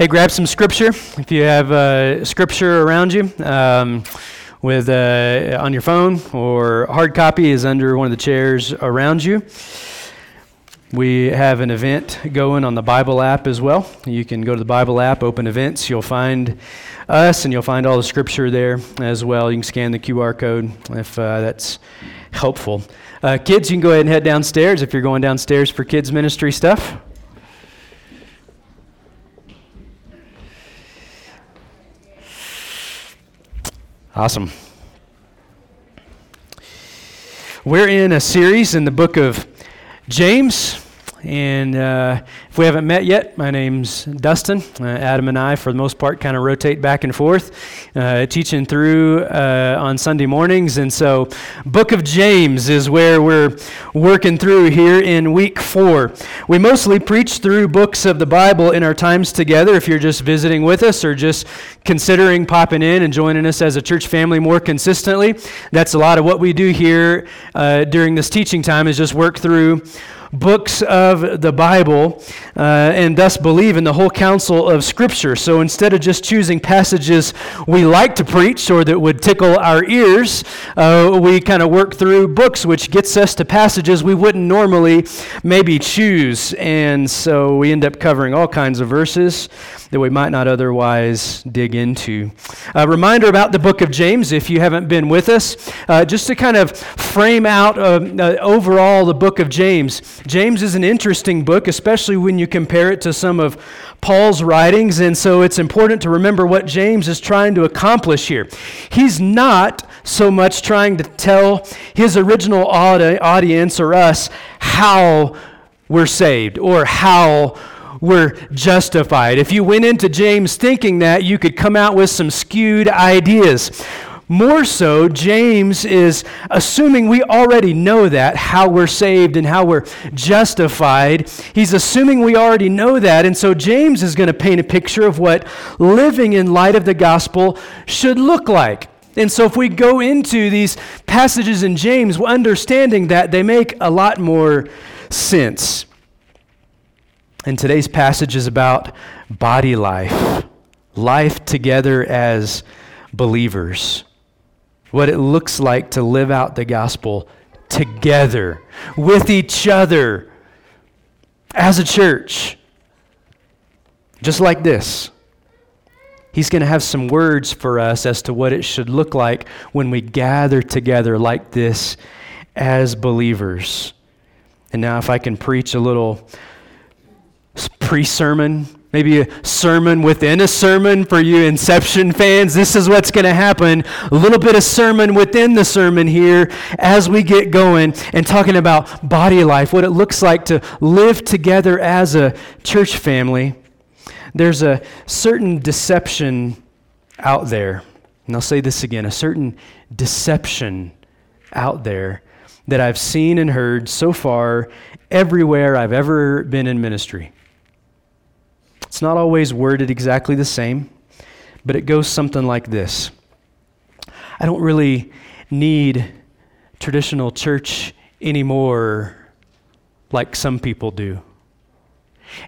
Hey, grab some scripture if you have uh, scripture around you. Um, with uh, on your phone or hard copy is under one of the chairs around you. We have an event going on the Bible app as well. You can go to the Bible app, open events. You'll find us and you'll find all the scripture there as well. You can scan the QR code if uh, that's helpful. Uh, kids, you can go ahead and head downstairs if you're going downstairs for kids' ministry stuff. Awesome. We're in a series in the book of James. And uh, if we haven't met yet, my name's Dustin. Uh, Adam and I, for the most part, kind of rotate back and forth, uh, teaching through uh, on Sunday mornings. And so, Book of James is where we're working through here in week four. We mostly preach through books of the Bible in our times together. If you're just visiting with us or just considering popping in and joining us as a church family more consistently, that's a lot of what we do here uh, during this teaching time is just work through books of the Bible uh, and thus believe in the whole counsel of Scripture. So instead of just choosing passages we like to preach or that would tickle our ears, uh, we kind of work through books which gets us to passages we wouldn't normally maybe choose. And so we end up covering all kinds of verses that we might not otherwise dig into. A reminder about the book of James, if you haven't been with us, uh, just to kind of frame out uh, uh, overall the book of James. James is an interesting book, especially when you compare it to some of Paul's writings, and so it's important to remember what James is trying to accomplish here. He's not so much trying to tell his original audi- audience or us how we're saved or how we're justified. If you went into James thinking that, you could come out with some skewed ideas. More so, James is assuming we already know that, how we're saved and how we're justified. He's assuming we already know that. And so, James is going to paint a picture of what living in light of the gospel should look like. And so, if we go into these passages in James, understanding that they make a lot more sense. And today's passage is about body life, life together as believers, what it looks like to live out the gospel together with each other as a church. Just like this. He's going to have some words for us as to what it should look like when we gather together like this as believers. And now, if I can preach a little pre sermon, maybe a sermon within a sermon for you Inception fans. This is what's going to happen. A little bit of sermon within the sermon here as we get going and talking about body life, what it looks like to live together as a church family. There's a certain deception out there. And I'll say this again a certain deception out there that I've seen and heard so far everywhere I've ever been in ministry. It's not always worded exactly the same, but it goes something like this I don't really need traditional church anymore like some people do.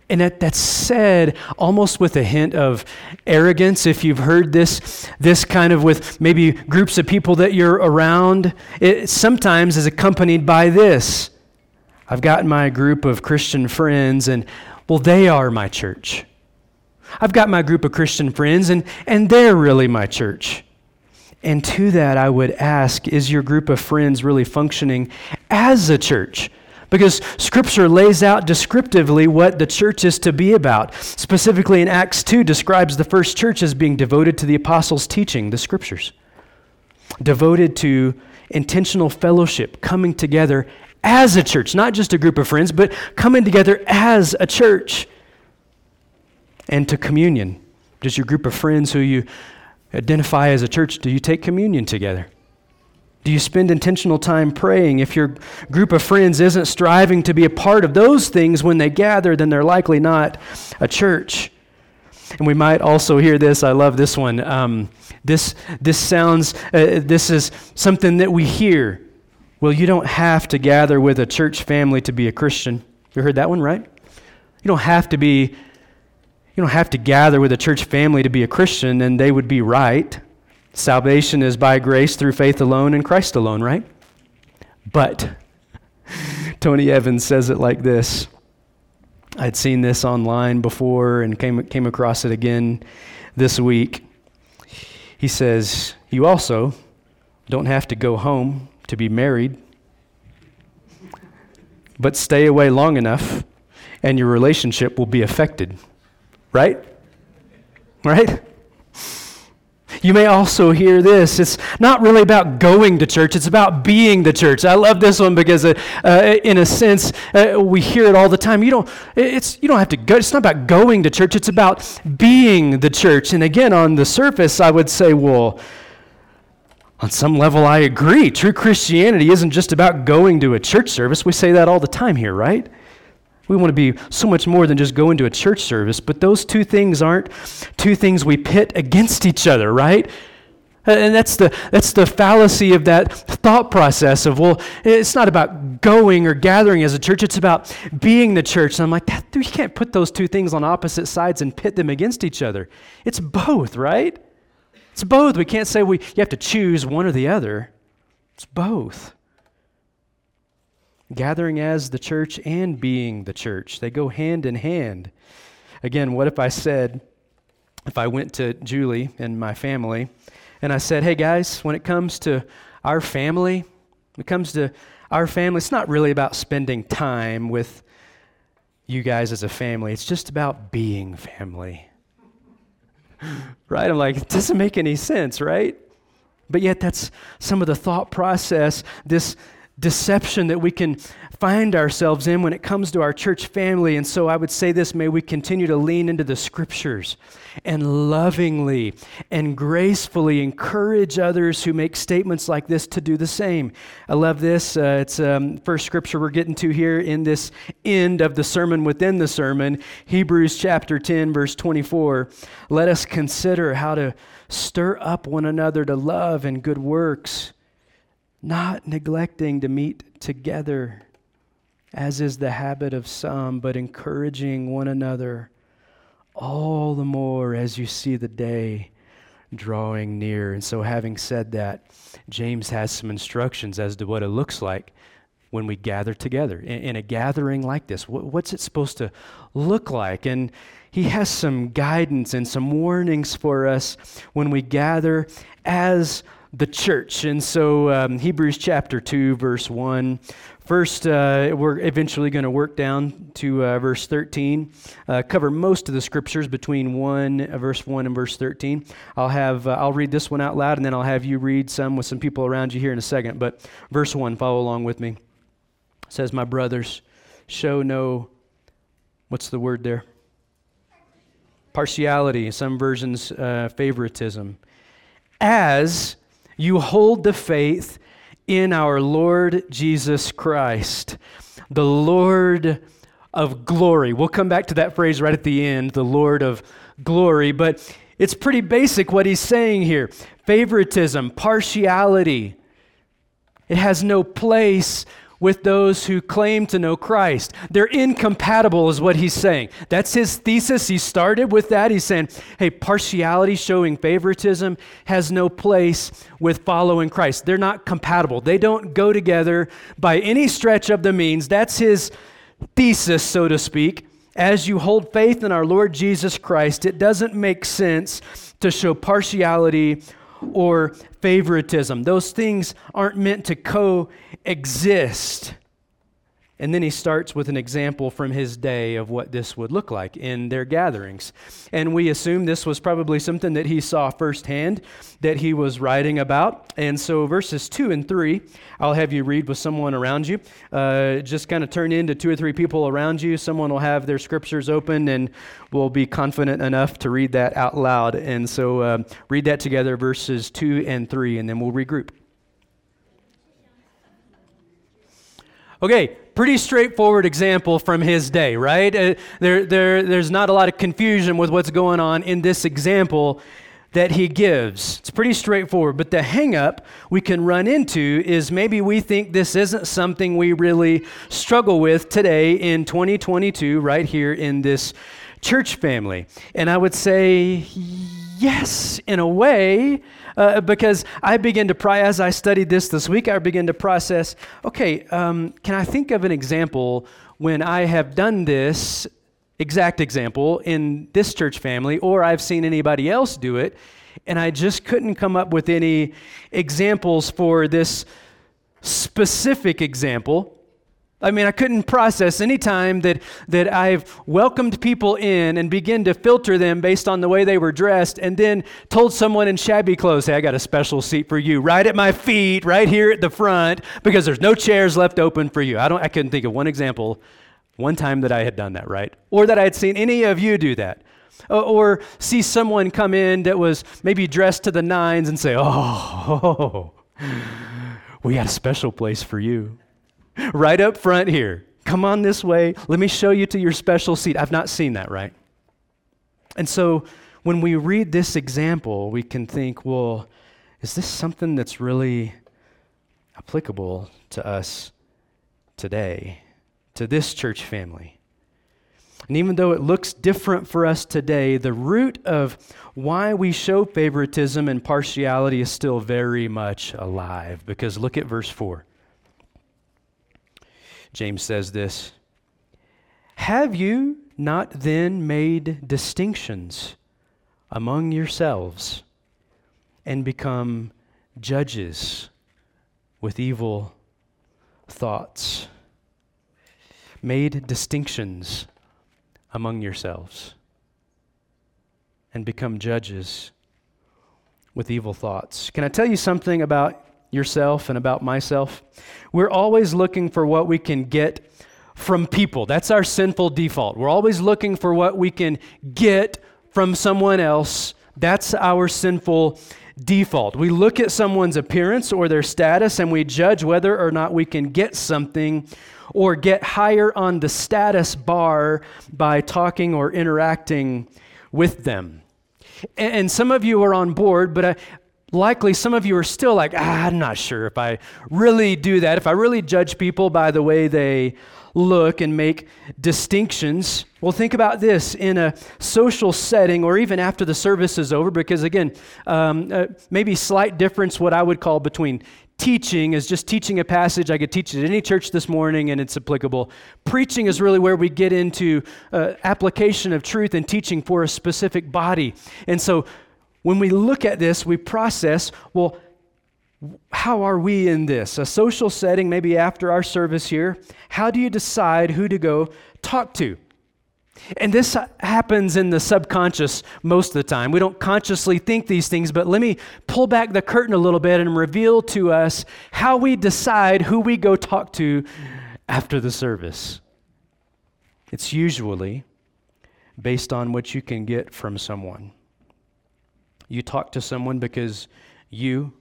And that, that's said almost with a hint of arrogance. If you've heard this, this kind of with maybe groups of people that you're around, it sometimes is accompanied by this. I've got my group of Christian friends, and well, they are my church. I've got my group of Christian friends, and, and they're really my church. And to that, I would ask is your group of friends really functioning as a church? Because Scripture lays out descriptively what the church is to be about. Specifically in Acts 2, describes the first church as being devoted to the apostles' teaching, the Scriptures, devoted to intentional fellowship, coming together as a church, not just a group of friends, but coming together as a church and to communion. Does your group of friends who you identify as a church, do you take communion together? Do you spend intentional time praying? If your group of friends isn't striving to be a part of those things when they gather, then they're likely not a church. And we might also hear this. I love this one. Um, this, this sounds, uh, this is something that we hear. Well, you don't have to gather with a church family to be a Christian. You heard that one, right? You don't have to be You don't have to gather with a church family to be a Christian, and they would be right. Salvation is by grace through faith alone and Christ alone, right? But Tony Evans says it like this. I'd seen this online before and came, came across it again this week. He says, You also don't have to go home to be married, but stay away long enough and your relationship will be affected. Right? Right? You may also hear this. It's not really about going to church, it's about being the church. I love this one because, uh, uh, in a sense, uh, we hear it all the time. You don't, it's, you don't have to go. It's not about going to church, it's about being the church. And again, on the surface, I would say, well, on some level, I agree. True Christianity isn't just about going to a church service. We say that all the time here, right? We want to be so much more than just going to a church service, but those two things aren't two things we pit against each other, right? And that's the, that's the fallacy of that thought process of, well, it's not about going or gathering as a church, it's about being the church. And I'm like, that, you can't put those two things on opposite sides and pit them against each other. It's both, right? It's both. We can't say we, you have to choose one or the other. It's both gathering as the church and being the church. They go hand in hand. Again, what if I said, if I went to Julie and my family and I said, hey guys, when it comes to our family, when it comes to our family, it's not really about spending time with you guys as a family, it's just about being family. right? I'm like, it doesn't make any sense, right? But yet, that's some of the thought process, this deception that we can find ourselves in when it comes to our church family. And so I would say this may we continue to lean into the scriptures and lovingly and gracefully encourage others who make statements like this to do the same. I love this. Uh, it's um, first scripture we're getting to here in this end of the sermon within the sermon, Hebrews chapter 10, verse 24. Let us consider how to stir up one another to love and good works not neglecting to meet together, as is the habit of some, but encouraging one another, all the more as you see the day drawing near. And so, having said that, James has some instructions as to what it looks like when we gather together in, in a gathering like this. What, what's it supposed to look like? And he has some guidance and some warnings for us when we gather as the church. And so, um, Hebrews chapter 2, verse 1. First, uh, we're eventually going to work down to uh, verse 13, uh, cover most of the scriptures between 1, uh, verse 1 and verse 13. I'll, have, uh, I'll read this one out loud, and then I'll have you read some with some people around you here in a second. But verse 1, follow along with me. It says, My brothers, show no, what's the word there? Partiality, some versions, uh, favoritism. As you hold the faith in our Lord Jesus Christ, the Lord of glory. We'll come back to that phrase right at the end, the Lord of glory, but it's pretty basic what he's saying here favoritism, partiality. It has no place with those who claim to know Christ. They're incompatible, is what he's saying. That's his thesis. He started with that. He's saying, hey, partiality, showing favoritism, has no place with following Christ. They're not compatible. They don't go together by any stretch of the means. That's his thesis, so to speak. As you hold faith in our Lord Jesus Christ, it doesn't make sense to show partiality or favoritism. Those things aren't meant to coexist. And then he starts with an example from his day of what this would look like in their gatherings. And we assume this was probably something that he saw firsthand, that he was writing about. And so, verses 2 and 3, I'll have you read with someone around you. Uh, just kind of turn into two or three people around you. Someone will have their scriptures open and will be confident enough to read that out loud. And so, uh, read that together, verses 2 and 3, and then we'll regroup. Okay, pretty straightforward example from his day, right? Uh, there, there, there's not a lot of confusion with what's going on in this example that he gives. It's pretty straightforward. But the hangup we can run into is maybe we think this isn't something we really struggle with today in 2022, right here in this church family? And I would say, yes, in a way, uh, because I begin to, pry, as I studied this this week, I begin to process okay, um, can I think of an example when I have done this exact example in this church family, or I've seen anybody else do it, and I just couldn't come up with any examples for this specific example. I mean, I couldn't process any time that, that I've welcomed people in and begin to filter them based on the way they were dressed, and then told someone in shabby clothes, hey, I got a special seat for you right at my feet, right here at the front, because there's no chairs left open for you. I, don't, I couldn't think of one example, one time that I had done that, right? Or that I had seen any of you do that. Or see someone come in that was maybe dressed to the nines and say, oh, we got a special place for you right up front here. Come on this way. Let me show you to your special seat. I've not seen that, right? And so when we read this example, we can think, well, is this something that's really applicable to us today, to this church family? And even though it looks different for us today, the root of why we show favoritism and partiality is still very much alive. Because look at verse 4. James says this Have you not then made distinctions among yourselves and become judges with evil thoughts? Made distinctions among yourselves and become judges with evil thoughts. Can I tell you something about yourself and about myself. We're always looking for what we can get from people. That's our sinful default. We're always looking for what we can get from someone else. That's our sinful default. We look at someone's appearance or their status and we judge whether or not we can get something or get higher on the status bar by talking or interacting with them. And some of you are on board, but I, likely some of you are still like, ah, I'm not sure if I really do that, if I really judge people by the way they look and make distinctions. Well, think about this in a social setting or even after the service is over, because again, um, uh, maybe slight difference what I would call between teaching is just teaching a passage. I could teach it at any church this morning and it's applicable. Preaching is really where we get into uh, application of truth and teaching for a specific body. And so when we look at this, we process, well, how are we in this? A social setting, maybe after our service here, how do you decide who to go talk to? And this happens in the subconscious most of the time. We don't consciously think these things, but let me pull back the curtain a little bit and reveal to us how we decide who we go talk to after the service. It's usually based on what you can get from someone. You talk to someone because you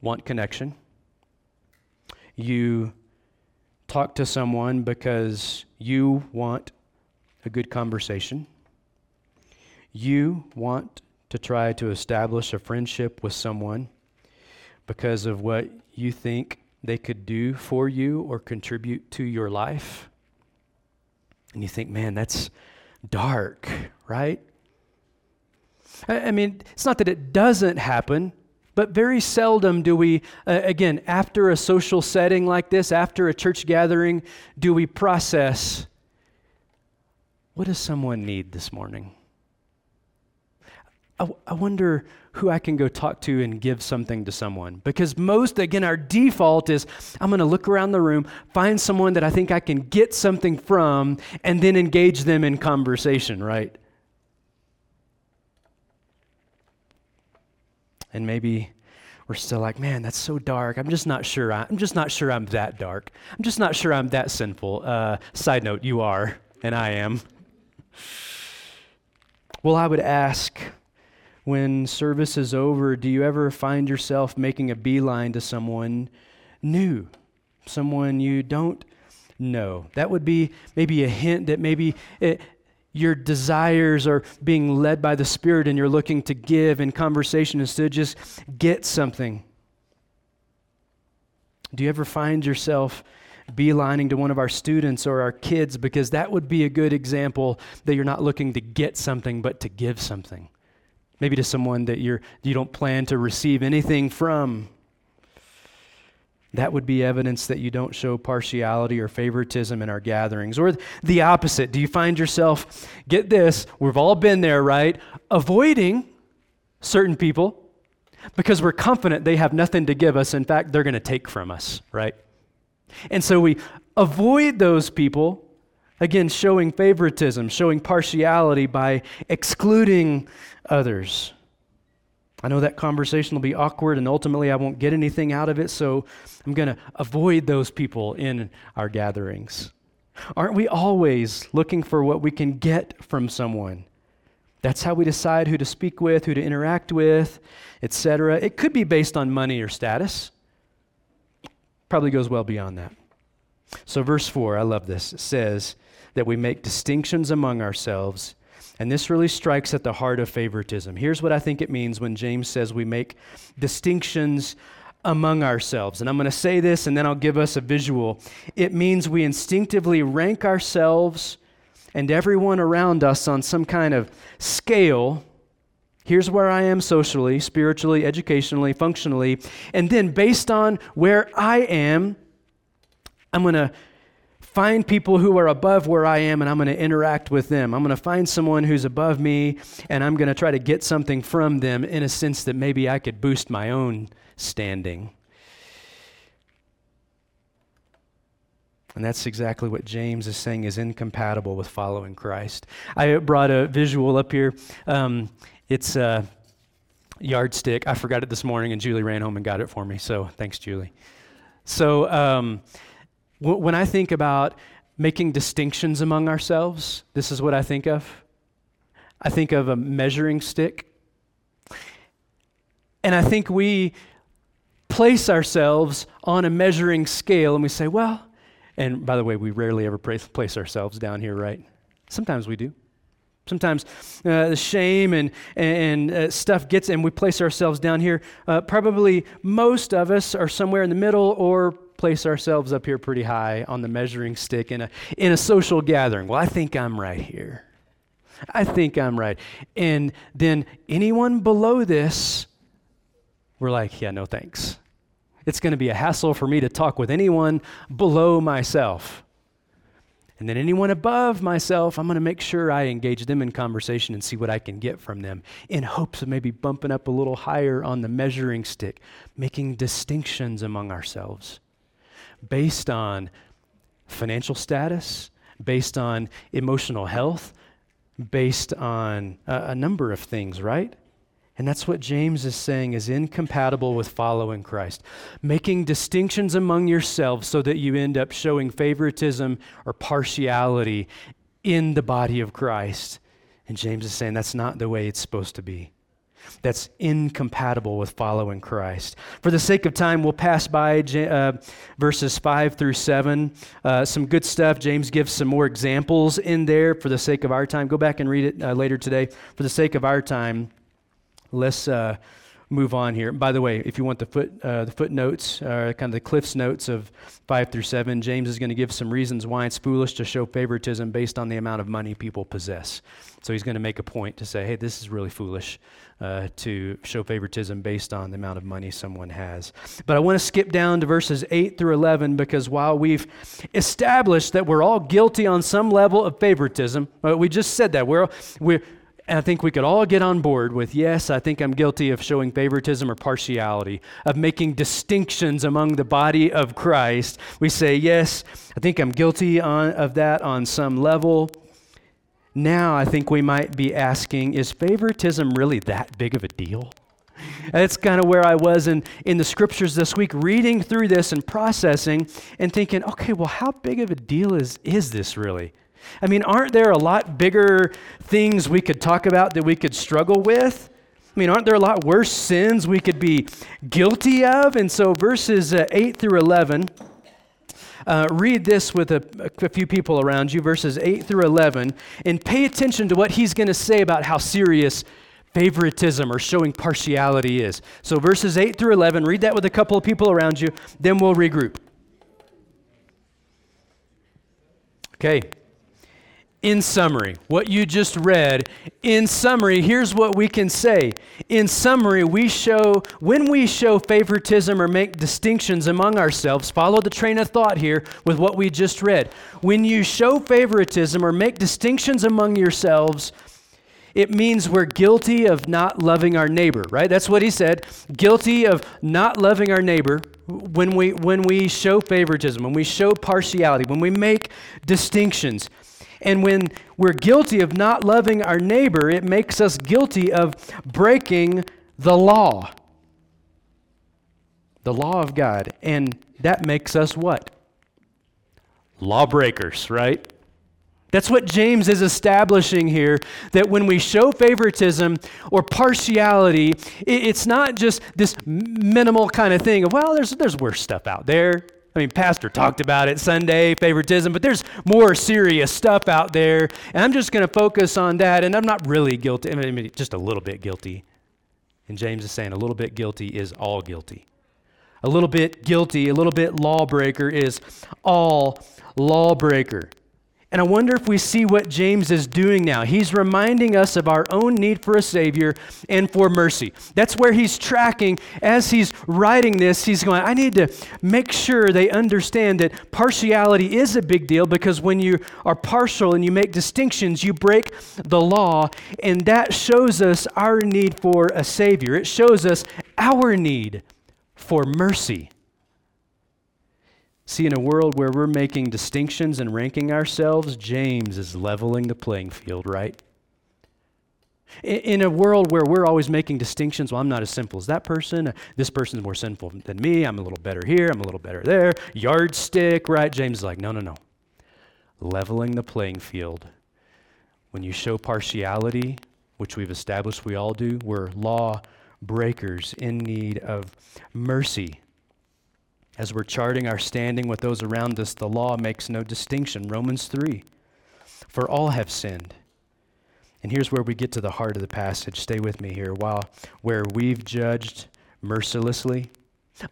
want connection. You talk to someone because you want a good conversation. You want to try to establish a friendship with someone because of what you think they could do for you or contribute to your life. And you think, man, that's dark, right? I mean, it's not that it doesn't happen, but very seldom do we, uh, again, after a social setting like this, after a church gathering, do we process what does someone need this morning? I, I wonder who I can go talk to and give something to someone. Because most, again, our default is I'm going to look around the room, find someone that I think I can get something from, and then engage them in conversation, right? And maybe we're still like, man, that's so dark. I'm just not sure. I, am just not sure I'm that dark. I'm just not sure I'm that sinful. Uh, side note, you are, and I am. Well, I would ask when service is over, do you ever find yourself making a beeline to someone new, someone you don't know? That would be maybe a hint that maybe it, your desires are being led by the Spirit and you're looking to give in conversation instead of just get something? Do you ever find yourself beelining to one of our students or our kids because that would be a good example that you're not looking to get something but to give something. Maybe to someone that you're, you don't plan to receive anything from. That would be evidence that you don't show partiality or favoritism in our gatherings. Or the opposite. Do you find yourself, get this, we've all been there, right? Avoiding certain people because we're confident they have nothing to give us. In fact, they're going to take from us, right? And so we avoid those people, again, showing favoritism, showing partiality by excluding others. I know that conversation will be awkward and ultimately I won't get anything out of it, so I'm going to avoid those people in our gatherings. Aren't we always looking for what we can get from someone? That's how we decide who to speak with, who to interact with, etc. It could be based on money or status. Probably goes well beyond that. So, verse 4, I love this. It says that we make distinctions among ourselves and this really strikes at the heart of favoritism. Here's what I think it means when James says we make distinctions among ourselves. And I'm going to say this and then I'll give us a visual. It means we instinctively rank ourselves and everyone around us on some kind of scale. Here's where I am socially, spiritually, educationally, functionally. And then based on where I am, I'm going to find people who are above where I am and I'm going to interact with them. I'm going to find someone who's above me and I'm going to try to get something from them in a sense that maybe I could boost my own standing. And that's exactly what James is saying is incompatible with following Christ. I brought a visual up here. Um, it's a yardstick. I forgot it this morning, and Julie ran home and got it for me. So thanks, Julie. So um, when I think about making distinctions among ourselves, this is what I think of. I think of a measuring stick. And I think we place ourselves on a measuring scale and we say, well, and by the way, we rarely ever place ourselves down here, right? Sometimes we do. Sometimes uh, the shame and, and uh, stuff gets, and we place ourselves down here. Uh, probably most of us are somewhere in the middle or place ourselves up here pretty high on the measuring stick in a, in a social gathering. Well, I think I'm right here. I think I'm right. And then anyone below this, we're like, yeah, no thanks. It's going to be a hassle for me to talk with anyone below myself. And then anyone above myself, I'm going to make sure I engage them in conversation and see what I can get from them in hopes of maybe bumping up a little higher on the measuring stick, making distinctions among ourselves based on financial status, based on emotional health, based on a, a number of things, right? And that's what James is saying is incompatible with following Christ. Making distinctions among yourselves so that you end up showing favoritism or partiality in the body of Christ. And James is saying that's not the way it's supposed to be that's incompatible with following Christ. For the sake of time, we'll pass by uh, verses 5 through 7. Uh, some good stuff. James gives some more examples in there for the sake of our time. Go back and read it uh, later today. For the sake of our time, let's uh, move on here. By the way, if you want the foot uh, the footnotes, uh, kind of the Cliff's notes of five through seven, James is going to give some reasons why it's foolish to show favoritism based on the amount of money people possess. So he's going to make a point to say, hey, this is really foolish uh, to show favoritism based on the amount of money someone has. But I want to skip down to verses 8 through 11 because while we've established that we're all guilty on some level of favoritism, uh, we just said that. We're, we're, I think we could all get on board with yes, I think I'm guilty of showing favoritism or partiality, of making distinctions among the body of Christ. We say, yes, I think I'm guilty on, of that on some level. Now I think we might be asking, is favoritism really that big of a deal? That's kind of where I was in, in the scriptures this week, reading through this and processing and thinking, okay, well, how big of a deal is, is this really? I mean, aren't there a lot bigger things we could talk about that we could struggle with? I mean, aren't there a lot worse sins we could be guilty of? And so, verses uh, 8 through 11, uh, read this with a, a few people around you, verses 8 through 11, and pay attention to what he's going to say about how serious favoritism or showing partiality is. So, verses 8 through 11, read that with a couple of people around you, then we'll regroup. Okay. In summary, what you just read, in summary, here's what we can say. In summary, we show, when we show favoritism or make distinctions among ourselves, follow the train of thought here with what we just read. When you show favoritism or make distinctions among yourselves, it means we're guilty of not loving our neighbor, right? That's what he said. Guilty of not loving our neighbor when we, when we show favoritism, when we show partiality, when we make distinctions. And when we're guilty of not loving our neighbor, it makes us guilty of breaking the law. The law of God. And that makes us what? Lawbreakers, right? That's what James is establishing here that when we show favoritism or partiality, it's not just this minimal kind of thing of, well, there's, there's worse stuff out there. I mean, Pastor talked about it Sunday, favoritism, but there's more serious stuff out there. And I'm just going to focus on that. And I'm not really guilty. I mean, just a little bit guilty. And James is saying a little bit guilty is all guilty. A little bit guilty, a little bit lawbreaker is all lawbreaker. And I wonder if we see what James is doing now. He's reminding us of our own need for a Savior and for mercy. That's where he's tracking. As he's writing this, he's going, I need to make sure they understand that partiality is a big deal because when you are partial and you make distinctions, you break the law. And that shows us our need for a Savior. It shows us our need for mercy. See, in a world where we're making distinctions and ranking ourselves, James is leveling the playing field, right? In a world where we're always making distinctions, well, I'm not as simple as that person. Uh, this person's more sinful than me. I'm a little better here. I'm a little better there. Yardstick, right? James is like, no, no, no. Leveling the playing field. When you show partiality, which we've established we all do, we're law breakers in need of mercy. As we're charting our standing with those around us, the law makes no distinction. Romans 3 For all have sinned. And here's where we get to the heart of the passage. Stay with me here. While where we've judged mercilessly,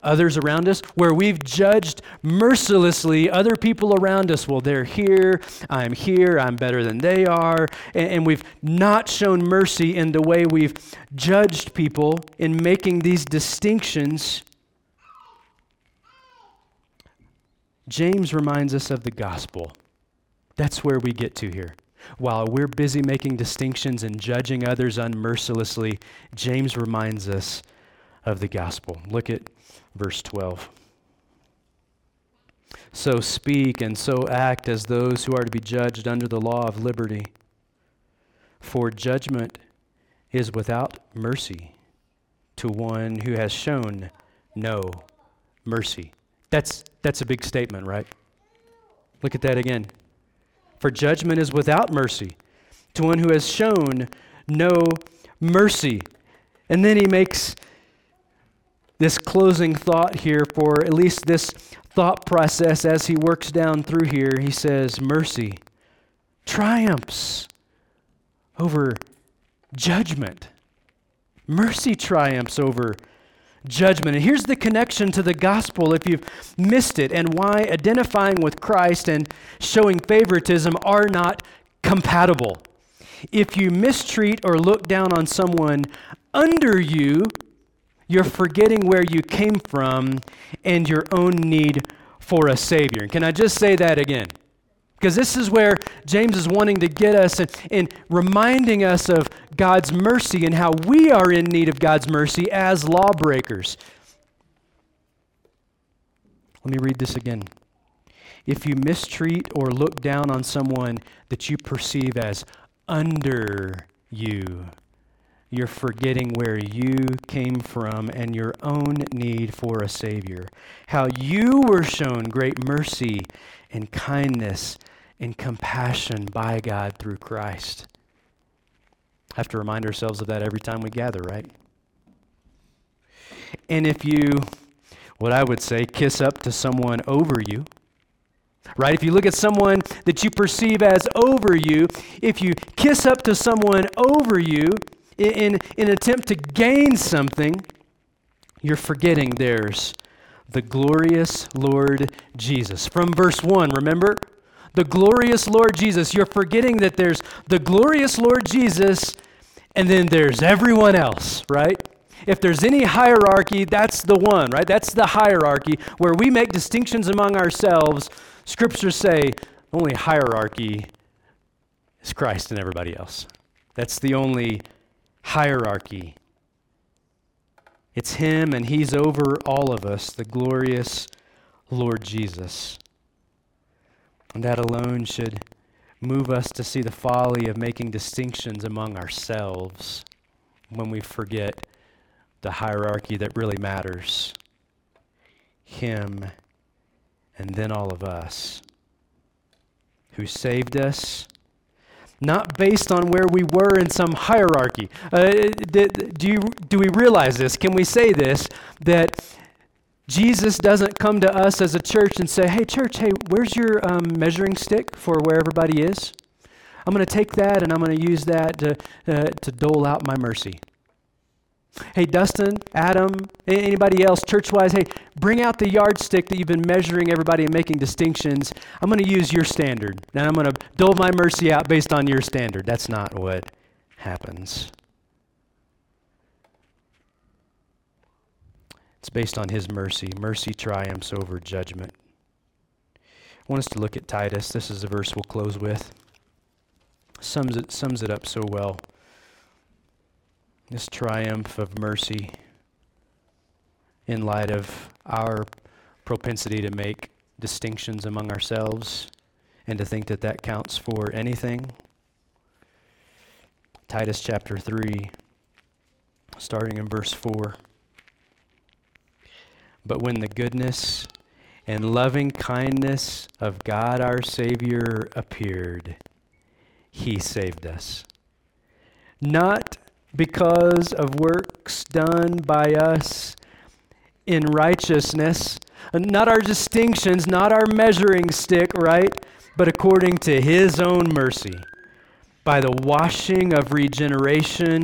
others around us, where we've judged mercilessly other people around us. Well, they're here, I'm here, I'm better than they are. And, and, we've not shown mercy in the way we've judged people in making these distinctions. James reminds us of the gospel. That's where we get to here. While we're busy making distinctions and judging others unmercilessly, James reminds us of the gospel. Look at verse 12. So speak and so act as those who are to be judged under the law of liberty. For judgment is without mercy to one who has shown no mercy. That's, that's a big statement, right? Look at that again. For judgment is without mercy to one who has shown no mercy. And then he makes this closing thought here for at least this thought process as he works down through here. He says, Mercy triumphs over judgment. Mercy triumphs over judgment. And here's the connection to the gospel if you've missed it and why identifying with Christ and showing favoritism are not compatible. If you mistreat or look down on someone under you, you're forgetting where you came from and your own need for a Savior. Can I just say that again? Because this is where James is wanting to get us and, and, reminding us of God's mercy and how we are in need of God's mercy as lawbreakers. Let me read this again. If you mistreat or look down on someone that you perceive as under you, you're forgetting where you came from and your own need for a Savior. How you were shown great mercy and kindness and compassion by God through Christ. Have to remind ourselves of that every time we gather, right? And if you, what I would say, kiss up to someone over you, right? If you look at someone that you perceive as over you, if you kiss up to someone over you in, an attempt to gain something, you're forgetting there's the glorious Lord Jesus. From verse 1, remember? The glorious Lord Jesus. You're forgetting that there's the glorious Lord Jesus and then there's everyone else, right? If there's any hierarchy, that's the one, right? That's the hierarchy where we make distinctions among ourselves. Scriptures say only hierarchy is Christ and everybody else. That's the only hierarchy. It's Him and He's over all of us, the glorious Lord Jesus. And that alone should move us to see the folly of making distinctions among ourselves when we forget the hierarchy that really matters Him and then all of us who saved us not based on where we were in some hierarchy. Uh, do, you, do we realize this? Can we say this? That Jesus doesn't come to us as a church and say, hey, church, hey, where's your um, measuring stick for where everybody is? I'm going to take that and I'm going to use that to, uh, to dole out my mercy. Hey, Dustin, Adam, anybody else, church wise, hey, bring out the yardstick that you've been measuring everybody and making distinctions. I'm going to use your standard, and I'm going to dole my mercy out based on your standard. That's not what happens. It's based on his mercy. Mercy triumphs over judgment. I want us to look at Titus. This is the verse we'll close with. Sums it, sums it up so well this triumph of mercy in light of our propensity to make distinctions among ourselves and to think that that counts for anything. Titus chapter 3, starting in verse 4. But when the goodness and loving kindness of God our Savior appeared, He saved us. Not because of works done by us in righteousness. Not our distinctions, not our measuring stick, right? But according to His own mercy, by the washing of regeneration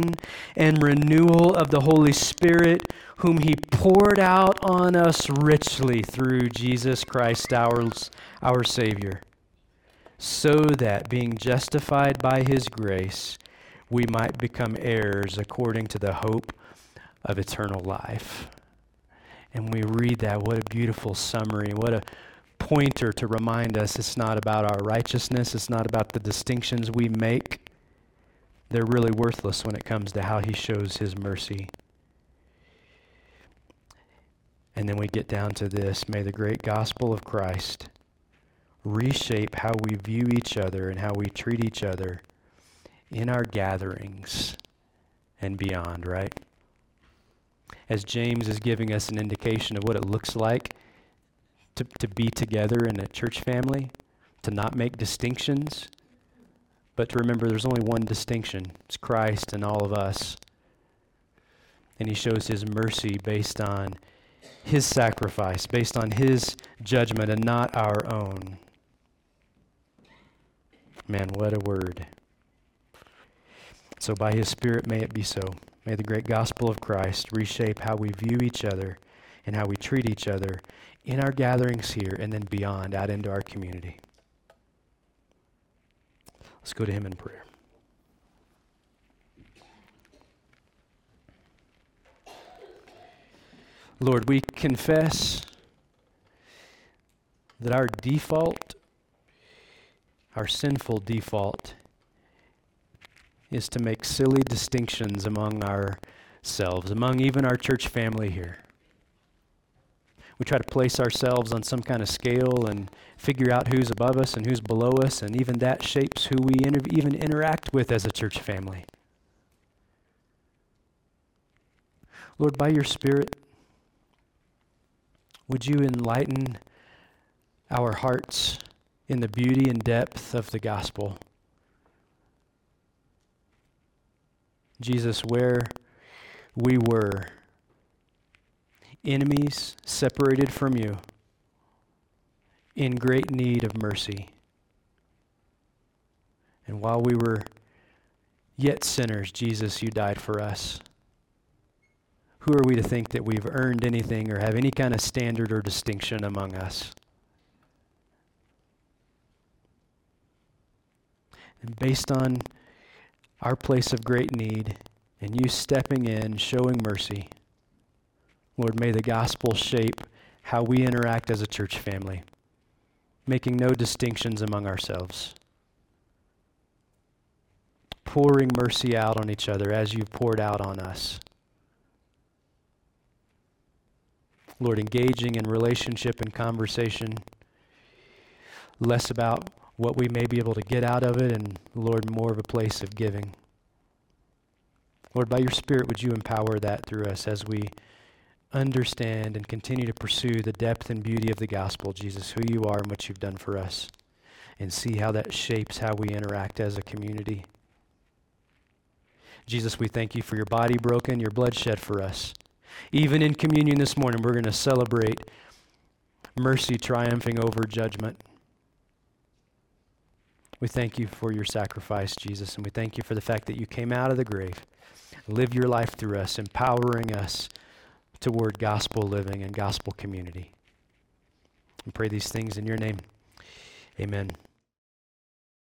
and renewal of the Holy Spirit, whom He poured out on us richly through Jesus Christ, our, our Savior, so that being justified by His grace, we might become heirs according to the hope of eternal life. And we read that, what a beautiful summary, what a pointer to remind us it's not about our righteousness, it's not about the distinctions we make. They're really worthless when it comes to how he shows his mercy. And then we get down to this may the great gospel of Christ reshape how we view each other and how we treat each other in our gatherings and beyond, right? As James is giving us an indication of what it looks like to, to be together in a church family, to not make distinctions, but to remember there's only one distinction it's Christ and all of us. And he shows his mercy based on his sacrifice, based on his judgment, and not our own. Man, what a word. So, by His Spirit, may it be so. May the great gospel of Christ reshape how we view each other and how we treat each other in our gatherings here and then beyond, out into our community. Let's go to Him in prayer. Lord, we confess that our default, our sinful default, is to make silly distinctions among ourselves, among even our church family here. We try to place ourselves on some kind of scale and figure out who's above us and who's below us, and even that shapes who we inter- even interact with as a church family. Lord, by your Spirit, would you enlighten our hearts in the beauty and depth of the gospel? Jesus, where we were enemies separated from you, in great need of mercy. And while we were yet sinners, Jesus, you died for us. Who are we to think that we've earned anything or have any kind of standard or distinction among us? And based on our place of great need and you stepping in, showing mercy, Lord, may the gospel shape how we interact as a church family, making no distinctions among ourselves. Pouring mercy out on each other as you've poured out on us. Lord, engaging in relationship and conversation, less about what we may be able to get out of it, and Lord, more of a place of giving. Lord, by your Spirit, would you empower that through us as we understand and continue to pursue the depth and beauty of the gospel, Jesus, who you are and what you've done for us, and see how that shapes how we interact as a community. Jesus, we thank you for your body broken, your blood shed for us. Even in communion this morning, we're going to celebrate mercy triumphing over judgment. We thank you for your sacrifice, Jesus, and we thank you for the fact that you came out of the grave, Live your life through us, empowering us toward gospel living and gospel community. We pray these things in your name. Amen.